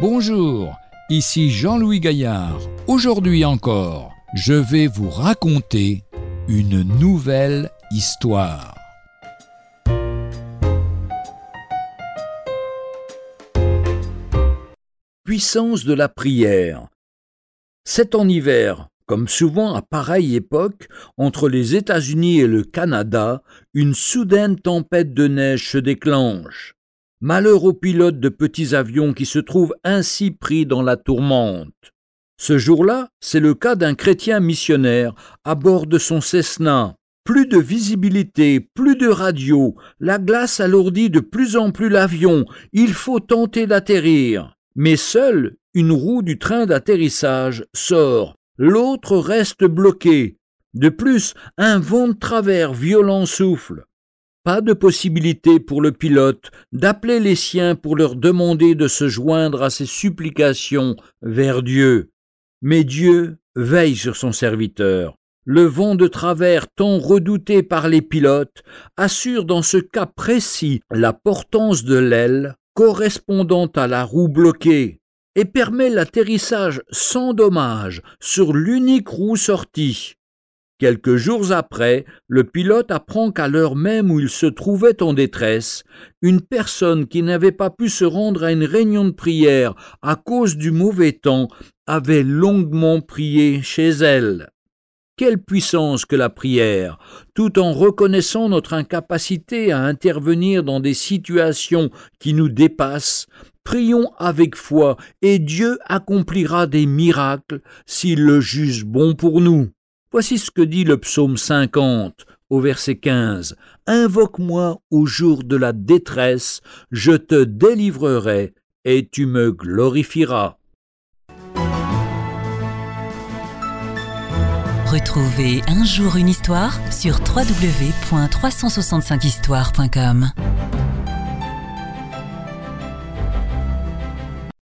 Bonjour, ici Jean-Louis Gaillard. Aujourd'hui encore, je vais vous raconter une nouvelle histoire. Puissance de la prière. C'est en hiver, comme souvent à pareille époque, entre les États-Unis et le Canada, une soudaine tempête de neige se déclenche. Malheur aux pilotes de petits avions qui se trouvent ainsi pris dans la tourmente. Ce jour-là, c'est le cas d'un chrétien missionnaire à bord de son Cessna. Plus de visibilité, plus de radio, la glace alourdit de plus en plus l'avion, il faut tenter d'atterrir. Mais seule une roue du train d'atterrissage sort, l'autre reste bloquée. De plus, un vent de travers violent souffle. Pas de possibilité pour le pilote d'appeler les siens pour leur demander de se joindre à ses supplications vers Dieu. Mais Dieu veille sur son serviteur. Le vent de travers tant redouté par les pilotes assure dans ce cas précis la portance de l'aile correspondant à la roue bloquée et permet l'atterrissage sans dommage sur l'unique roue sortie. Quelques jours après, le pilote apprend qu'à l'heure même où il se trouvait en détresse, une personne qui n'avait pas pu se rendre à une réunion de prière à cause du mauvais temps avait longuement prié chez elle. Quelle puissance que la prière, tout en reconnaissant notre incapacité à intervenir dans des situations qui nous dépassent, prions avec foi et Dieu accomplira des miracles s'il le juge bon pour nous. Voici ce que dit le psaume 50 au verset 15. Invoque-moi au jour de la détresse, je te délivrerai et tu me glorifieras. Retrouvez un jour une histoire sur www.365histoire.com.